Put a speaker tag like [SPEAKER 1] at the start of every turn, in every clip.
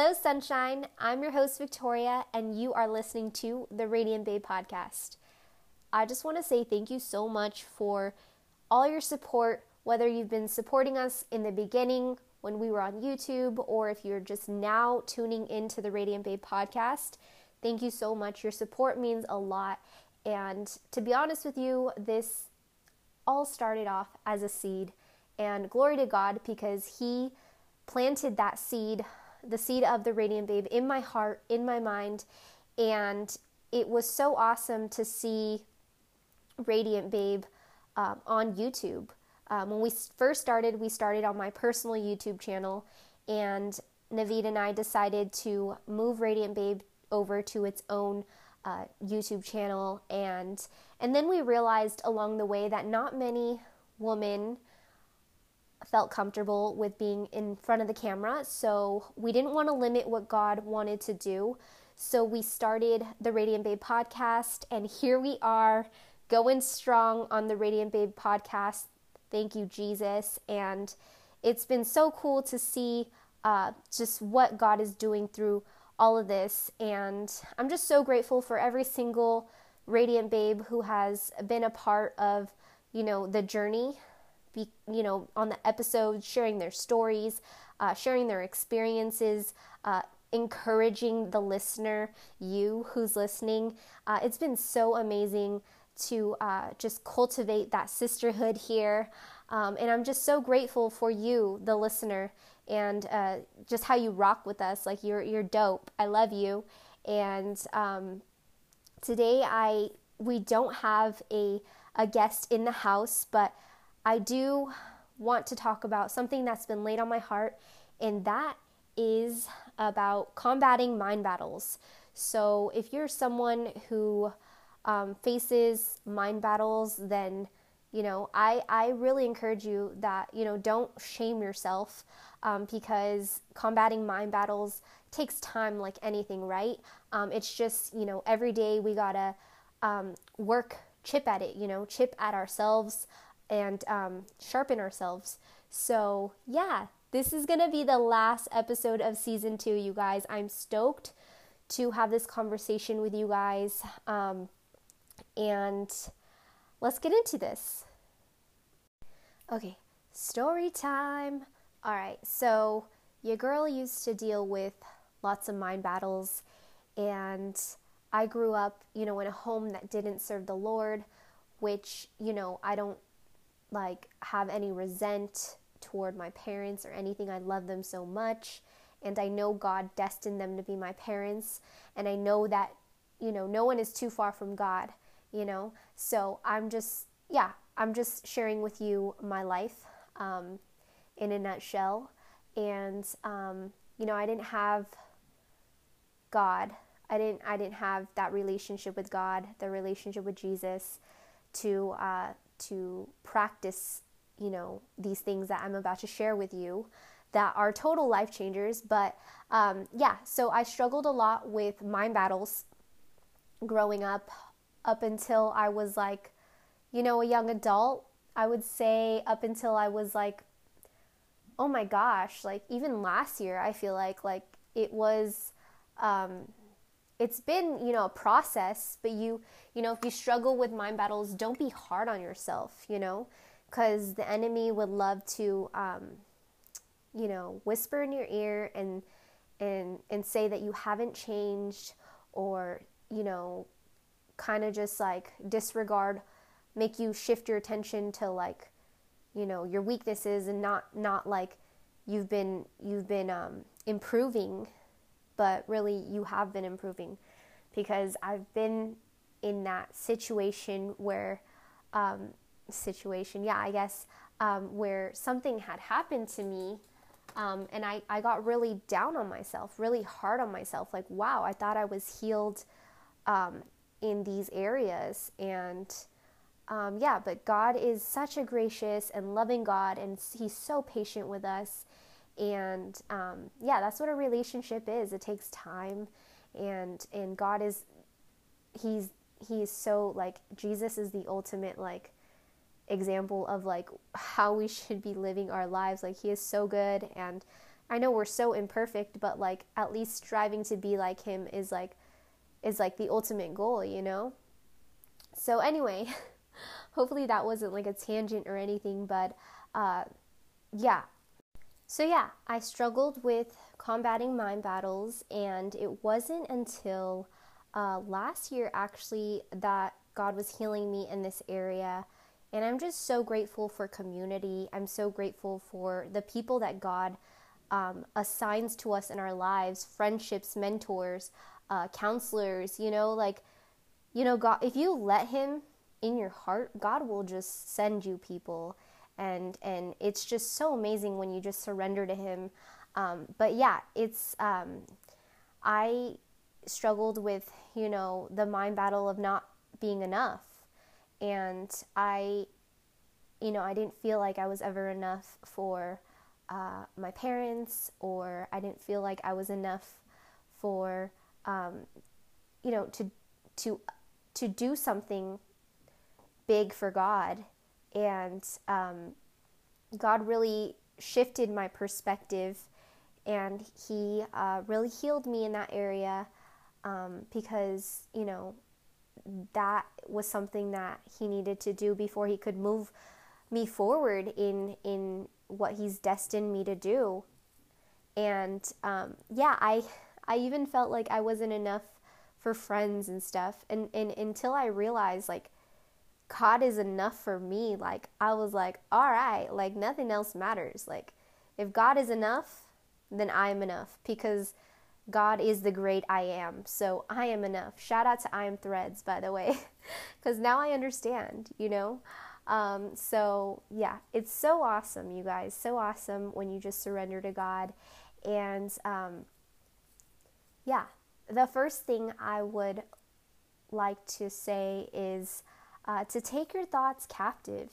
[SPEAKER 1] Hello, Sunshine. I'm your host, Victoria, and you are listening to the Radiant Babe podcast. I just want to say thank you so much for all your support, whether you've been supporting us in the beginning when we were on YouTube or if you're just now tuning into the Radiant Babe podcast. Thank you so much. Your support means a lot. And to be honest with you, this all started off as a seed. And glory to God because He planted that seed the seed of the Radiant Babe in my heart, in my mind, and it was so awesome to see Radiant Babe um, on YouTube. Um, when we first started, we started on my personal YouTube channel, and Naveed and I decided to move Radiant Babe over to its own uh, YouTube channel, and and then we realized along the way that not many women felt comfortable with being in front of the camera. So we didn't want to limit what God wanted to do. So we started the Radiant Babe podcast, and here we are going strong on the Radiant Babe podcast. Thank you, Jesus. And it's been so cool to see uh, just what God is doing through all of this. And I'm just so grateful for every single Radiant Babe who has been a part of, you know, the journey be, you know, on the episodes, sharing their stories, uh, sharing their experiences, uh, encouraging the listener, you who's listening. Uh, it's been so amazing to uh, just cultivate that sisterhood here. Um, and I'm just so grateful for you, the listener, and uh, just how you rock with us. Like you're you're dope. I love you. And um, today I we don't have a a guest in the house, but I do want to talk about something that's been laid on my heart, and that is about combating mind battles. So, if you're someone who um, faces mind battles, then you know I I really encourage you that you know don't shame yourself um, because combating mind battles takes time like anything, right? Um, it's just you know every day we gotta um, work, chip at it, you know, chip at ourselves and um, sharpen ourselves. So, yeah, this is going to be the last episode of season two, you guys. I'm stoked to have this conversation with you guys. Um, and let's get into this. Okay, story time. All right, so your girl used to deal with lots of mind battles, and I grew up, you know, in a home that didn't serve the Lord, which, you know, I don't like have any resent toward my parents or anything. I love them so much and I know God destined them to be my parents and I know that you know no one is too far from God, you know. So I'm just yeah, I'm just sharing with you my life um, in a nutshell and um, you know, I didn't have God. I didn't I didn't have that relationship with God, the relationship with Jesus to uh, to practice, you know, these things that I'm about to share with you that are total life changers. But um, yeah, so I struggled a lot with mind battles growing up, up until I was like, you know, a young adult. I would say up until I was like, oh my gosh, like even last year, I feel like like it was. Um, it's been you know a process but you you know if you struggle with mind battles don't be hard on yourself you know because the enemy would love to um, you know whisper in your ear and and and say that you haven't changed or you know kind of just like disregard make you shift your attention to like you know your weaknesses and not not like you've been you've been um, improving but really you have been improving because I've been in that situation where, um, situation, yeah, I guess, um, where something had happened to me. Um, and I, I got really down on myself, really hard on myself. Like, wow, I thought I was healed um, in these areas. And um, yeah, but God is such a gracious and loving God, and He's so patient with us and um, yeah that's what a relationship is it takes time and and god is he's he's so like jesus is the ultimate like example of like how we should be living our lives like he is so good and I know we're so imperfect, but like at least striving to be like him is like is like the ultimate goal, you know? So anyway, hopefully that wasn't like a tangent or anything, but uh yeah. So yeah, I struggled with combating mind battles and it wasn't until uh, last year actually that God was healing me in this area. And I'm just so grateful for community. I'm so grateful for the people that God um, assigns to us in our lives friendships, mentors, uh, counselors, you know, like, you know, God, if you let Him in your heart, God will just send you people. And, and it's just so amazing when you just surrender to Him. Um, but yeah, it's, um, I struggled with, you know, the mind battle of not being enough. And I, you know, I didn't feel like I was ever enough for uh, my parents, or I didn't feel like I was enough for, um, you know, to to to do something big for God. And um, God really shifted my perspective, and He uh, really healed me in that area um, because you know that was something that he needed to do before he could move me forward in in what he's destined me to do. And um, yeah i i even felt like i wasn't enough for friends and stuff and, and until i realized like god is enough for me like i was like all right like nothing else matters like if god is enough then i am enough because God is the great I am. So I am enough. Shout out to I am threads, by the way, because now I understand, you know? Um, so yeah, it's so awesome, you guys. So awesome when you just surrender to God. And um, yeah, the first thing I would like to say is uh, to take your thoughts captive.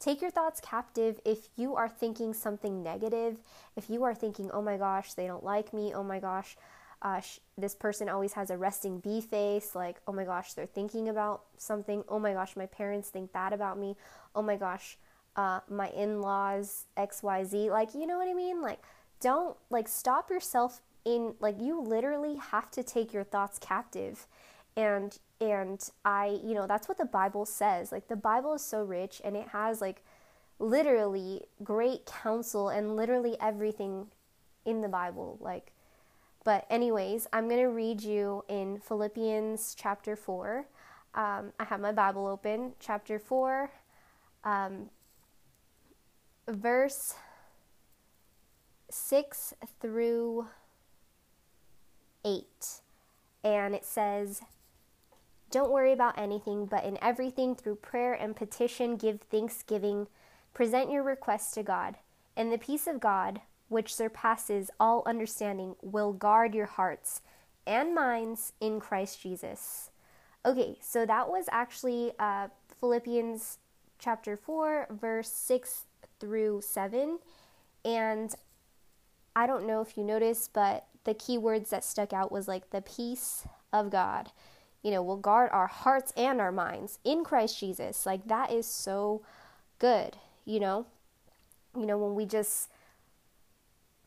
[SPEAKER 1] Take your thoughts captive if you are thinking something negative, if you are thinking, oh my gosh, they don't like me, oh my gosh, uh, sh- this person always has a resting bee face, like, oh my gosh, they're thinking about something. Oh my gosh, my parents think that about me. Oh my gosh, uh, my in laws, XYZ. Like, you know what I mean? Like, don't, like, stop yourself in, like, you literally have to take your thoughts captive. And, and I, you know, that's what the Bible says. Like, the Bible is so rich and it has, like, literally great counsel and literally everything in the Bible. Like, but, anyways, I'm going to read you in Philippians chapter 4. Um, I have my Bible open, chapter 4, um, verse 6 through 8. And it says, Don't worry about anything, but in everything, through prayer and petition, give thanksgiving. Present your requests to God. And the peace of God, which surpasses all understanding, will guard your hearts and minds in Christ Jesus. Okay, so that was actually uh, Philippians chapter 4, verse 6 through 7. And I don't know if you noticed, but the key words that stuck out was like the peace of God. You know, will guard our hearts and our minds in Christ Jesus. Like that is so good, you know? You know, when we just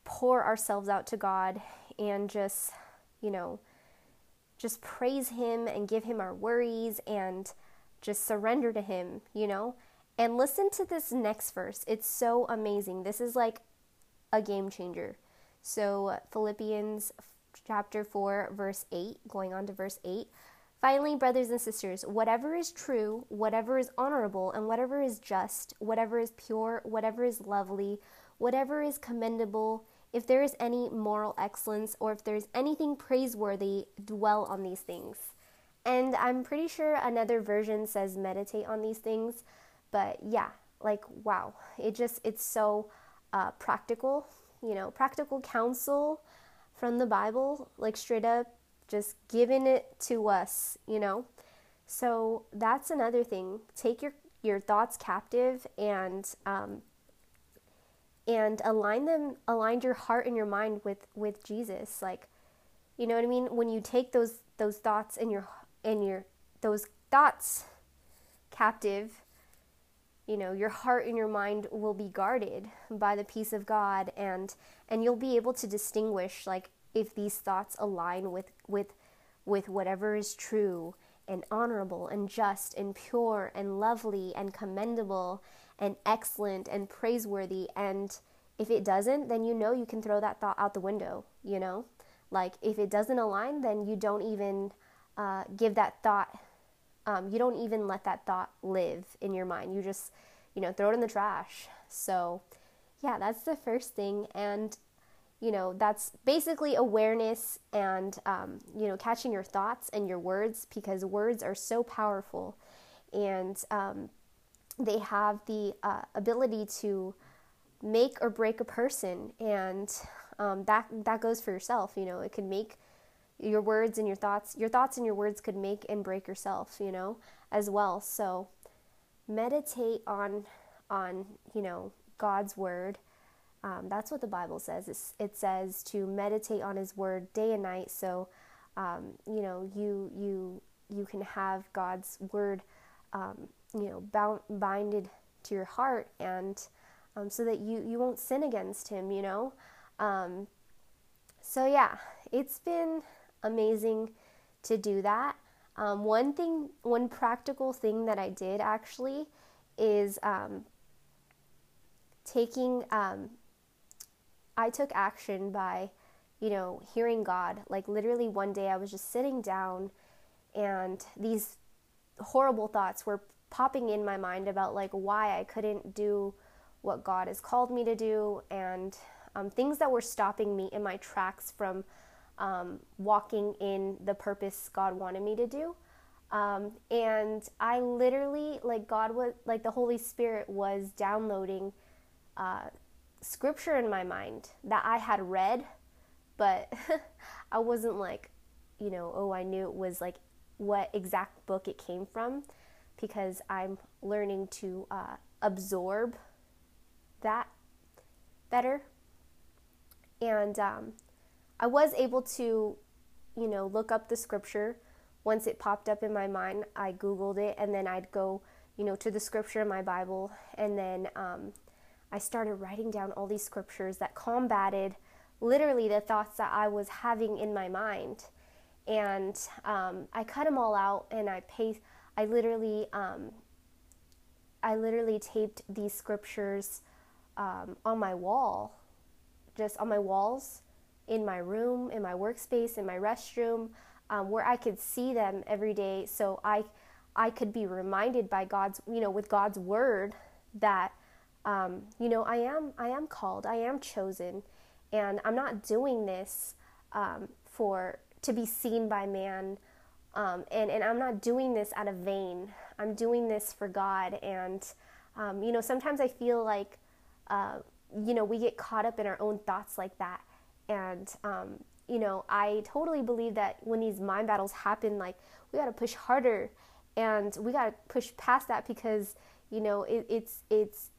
[SPEAKER 1] pour ourselves out to God and just, you know, just praise Him and give Him our worries and just surrender to Him, you know? And listen to this next verse. It's so amazing. This is like a game changer. So, Philippians chapter 4, verse 8, going on to verse 8. Finally, brothers and sisters, whatever is true, whatever is honorable, and whatever is just, whatever is pure, whatever is lovely, whatever is commendable, if there is any moral excellence or if there's anything praiseworthy, dwell on these things. And I'm pretty sure another version says meditate on these things, but yeah, like wow, it just it's so uh, practical, you know, practical counsel from the Bible, like straight up just giving it to us, you know. So that's another thing. Take your your thoughts captive and um, and align them align your heart and your mind with with Jesus like you know what I mean when you take those those thoughts in your in your those thoughts captive you know your heart and your mind will be guarded by the peace of god and and you'll be able to distinguish like if these thoughts align with with with whatever is true and honorable and just and pure and lovely and commendable and excellent and praiseworthy. And if it doesn't then you know you can throw that thought out the window you know? Like if it doesn't align then you don't even uh, give that thought um, you don't even let that thought live in your mind. You just you know throw it in the trash. So yeah that's the first thing. And you know that's basically awareness and um, you know catching your thoughts and your words because words are so powerful. And um, they have the uh, ability to make or break a person. And um, that that goes for yourself you know. It could make your words and your thoughts your thoughts and your words could make and break yourself you know as well. So meditate on on you know god's word um, that's what the Bible says. It's, it says to meditate on His Word day and night. So, um, you know, you you you can have God's Word, um, you know, bound binded to your heart, and um, so that you you won't sin against Him. You know, um, so yeah, it's been amazing to do that. Um, one thing, one practical thing that I did actually is taking I took action by, you know, hearing God. Like literally one day I was just sitting down and these horrible thoughts were popping in my mind about like why I couldn't do what God has called me to do and um, things that were stopping me in my tracks from um, walking in the purpose God wanted me to do. Um, and I literally, like, God was, like, the Holy Spirit was downloading uh, scripture in my mind that I had read, but I wasn't like, you know, oh, I knew it was like what exact book it came from because I'm learning to uh, absorb that better. And um, I was able to, you know, look up the scripture. Once it popped up in my mind, I Googled it and then I'd go, you know, to the scripture in my Bible and then um, I started writing down all these scriptures that combated literally the thoughts that I was having in my mind. And um, I cut them all out and I paste, I literally, um, I literally taped these scriptures um, on my wall, just on my walls in my room, in my workspace, in my restroom, um, where I could see them every day. So I, I could be reminded by God's, you know, with God's word that um, you know, I am I am called, I am chosen, and I'm not doing this um, for to be seen by man, um, and and I'm not doing this out of vain. I'm doing this for God, and um, you know, sometimes I feel like, uh, you know, we get caught up in our own thoughts like that, and um, you know, I totally believe that when these mind battles happen, like we got to push harder, and we got to push past that because you know it, it's it's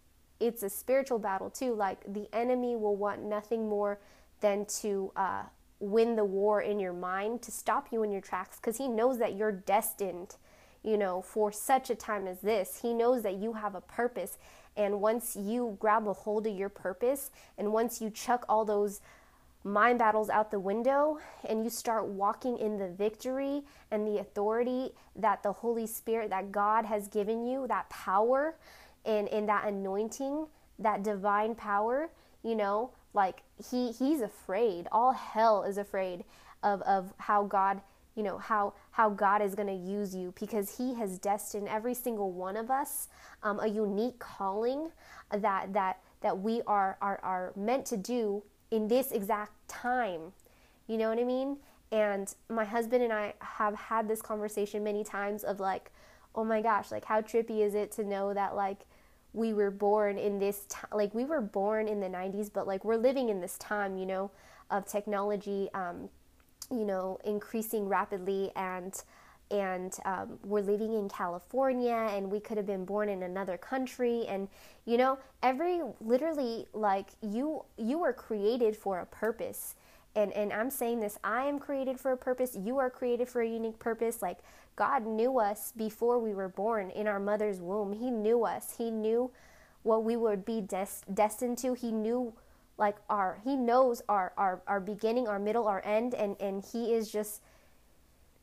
[SPEAKER 1] it's a spiritual battle too. Like the enemy will want nothing more than to uh, win the war in your mind, to stop you in your tracks, because he knows that you're destined, you know, for such a time as this. He knows that you have a purpose. And once you grab a hold of your purpose, and once you chuck all those mind battles out the window and you start walking in the victory and the authority that the Holy Spirit, that God has given you, that power, and in that anointing, that divine power, you know, like he he's afraid. All hell is afraid of of how God, you know, how how God is going to use you because he has destined every single one of us um, a unique calling that that that we are are are meant to do in this exact time. You know what I mean? And my husband and I have had this conversation many times of like, oh my gosh, like how trippy is it to know that like we were born in this time, like we were born in the 90s, but like we're living in this time, you know, of technology, um, you know, increasing rapidly and and um, we're living in California and we could have been born in another country. And you know every literally like you you were created for a purpose. And and I'm saying this I am created for a purpose. You are created for a unique purpose. Like God knew us before we were born in our mother's womb. He knew us. He knew what we would be des- destined to. He knew like our he knows our, our our beginning, our middle, our end and and he is just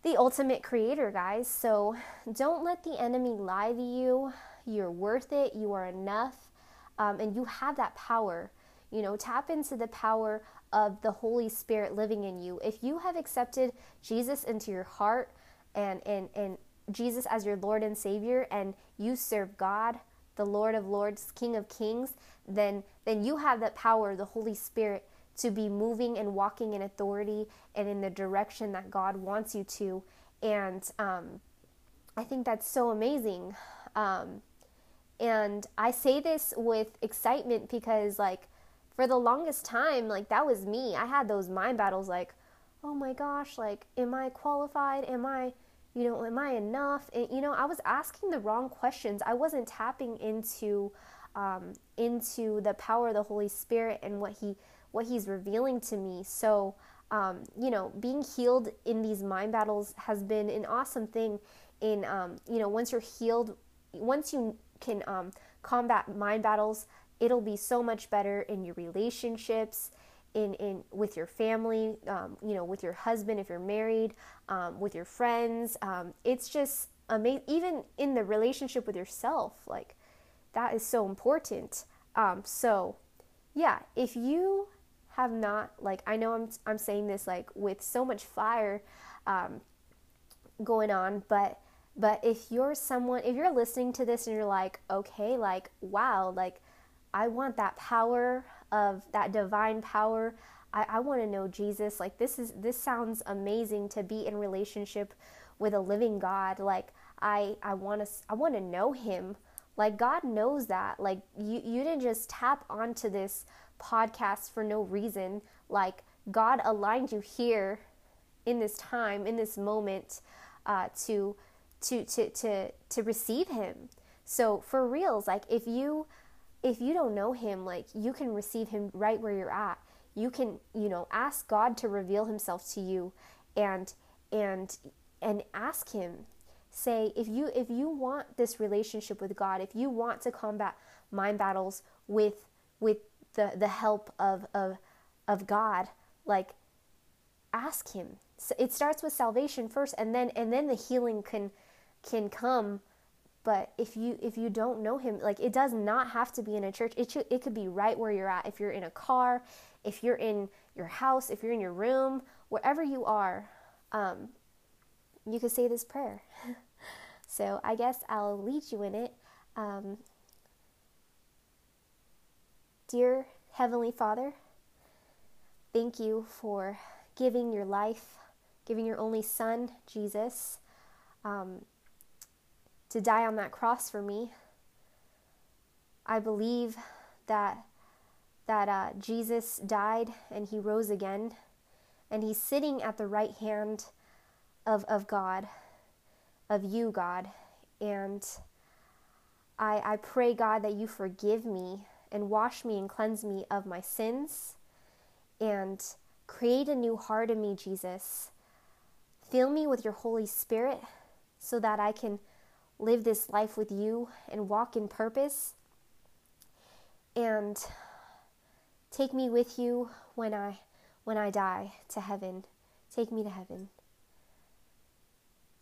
[SPEAKER 1] the ultimate creator, guys. So don't let the enemy lie to you. You're worth it. You are enough. Um, and you have that power. You know, tap into the power of the Holy Spirit living in you. If you have accepted Jesus into your heart and, and, and Jesus as your Lord and Savior, and you serve God, the Lord of Lords, King of Kings, then, then you have that power, the Holy Spirit, to be moving and walking in authority and in the direction that God wants you to. And um, I think that's so amazing. Um, and I say this with excitement because, like, for the longest time, like, that was me. I had those mind battles, like, oh my gosh, like, am I qualified? Am I, you know, am I enough? And, you know, I was asking the wrong questions. I wasn't tapping into, um, into the power of the Holy Spirit and what He, what He's revealing to me. So, um, you know, being healed in these mind battles has been an awesome thing. In, um, you know, once you're healed, once you can um, combat mind battles, it'll be so much better in your relationships, in, in with your family, um, you know, with your husband if you're married, um, with your friends. Um, it's just amazing. Even in the relationship with yourself, like that is so important. Um, so, yeah, if you have not, like, I know I'm I'm saying this like with so much fire um, going on, but but if you're someone, if you're listening to this and you're like, okay, like, wow, like, I want that power of that divine power. I, I want to know Jesus. Like, this is, this sounds amazing to be in relationship with a living God. Like, I, I want to, I want to know him. Like, God knows that. Like, you, you didn't just tap onto this podcast for no reason. Like, God aligned you here in this time, in this moment, uh, to, to to to to receive him. So for reals, like if you if you don't know him, like you can receive him right where you're at. You can, you know, ask God to reveal himself to you and and and ask him say if you if you want this relationship with God, if you want to combat mind battles with with the the help of of of God, like ask him. So it starts with salvation first and then and then the healing can can come but if you if you don't know him like it does not have to be in a church. It should, it could be right where you're at. If you're in a car if you're in your house if you're in your room wherever you are um, you could say this prayer. So i guess i'll lead you in it. Um, dear heavenly father thank you for giving your life giving your only son jesus um, to die on that cross for me. I believe that that uh, Jesus died and he rose again, and he's sitting at the right hand of of God, of you, God, and I I pray God that you forgive me and wash me and cleanse me of my sins, and create a new heart in me, Jesus. Fill me with your Holy Spirit so that I can live this life with you and walk in purpose. And take me with you when I when I die to heaven. Take me to heaven.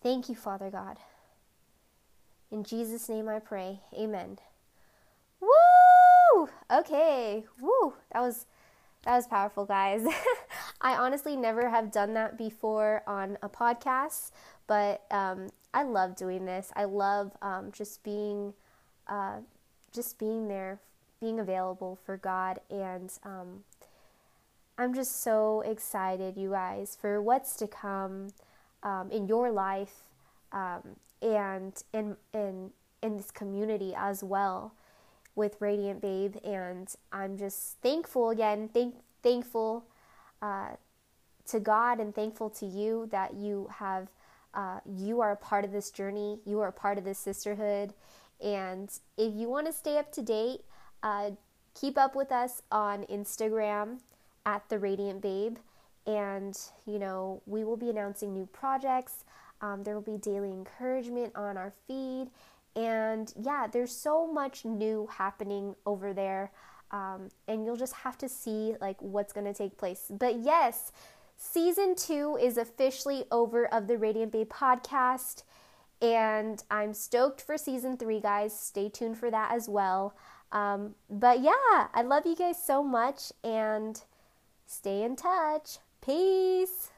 [SPEAKER 1] Thank you, Father God. In Jesus' name I pray. Amen. Woo! Okay. Woo! That was that was powerful, guys. I honestly never have done that before on a podcast, but um, I love doing this. I love um, just being, uh, just being there, being available for God, and um, I'm just so excited, you guys, for what's to come um, in your life um, and in in in this community as well with Radiant Babe, and I'm just thankful again, thank thankful uh, to God and thankful to you that you have uh, you are a part of this journey, you are a part of this sisterhood. And if you want to stay up to date, uh, keep up with us on Instagram at The Radiant Babe. And, you know, we will be announcing new projects. Um, there will be daily encouragement on our feed. And yeah, there's so much new happening over there. Um, and you'll just have to see like what's going to take place. But yes, season two is officially over of the Radiant Babe podcast. And I'm stoked for season three, guys. Stay tuned for that as well. Um, but yeah, I love you guys so much and stay in touch. Peace.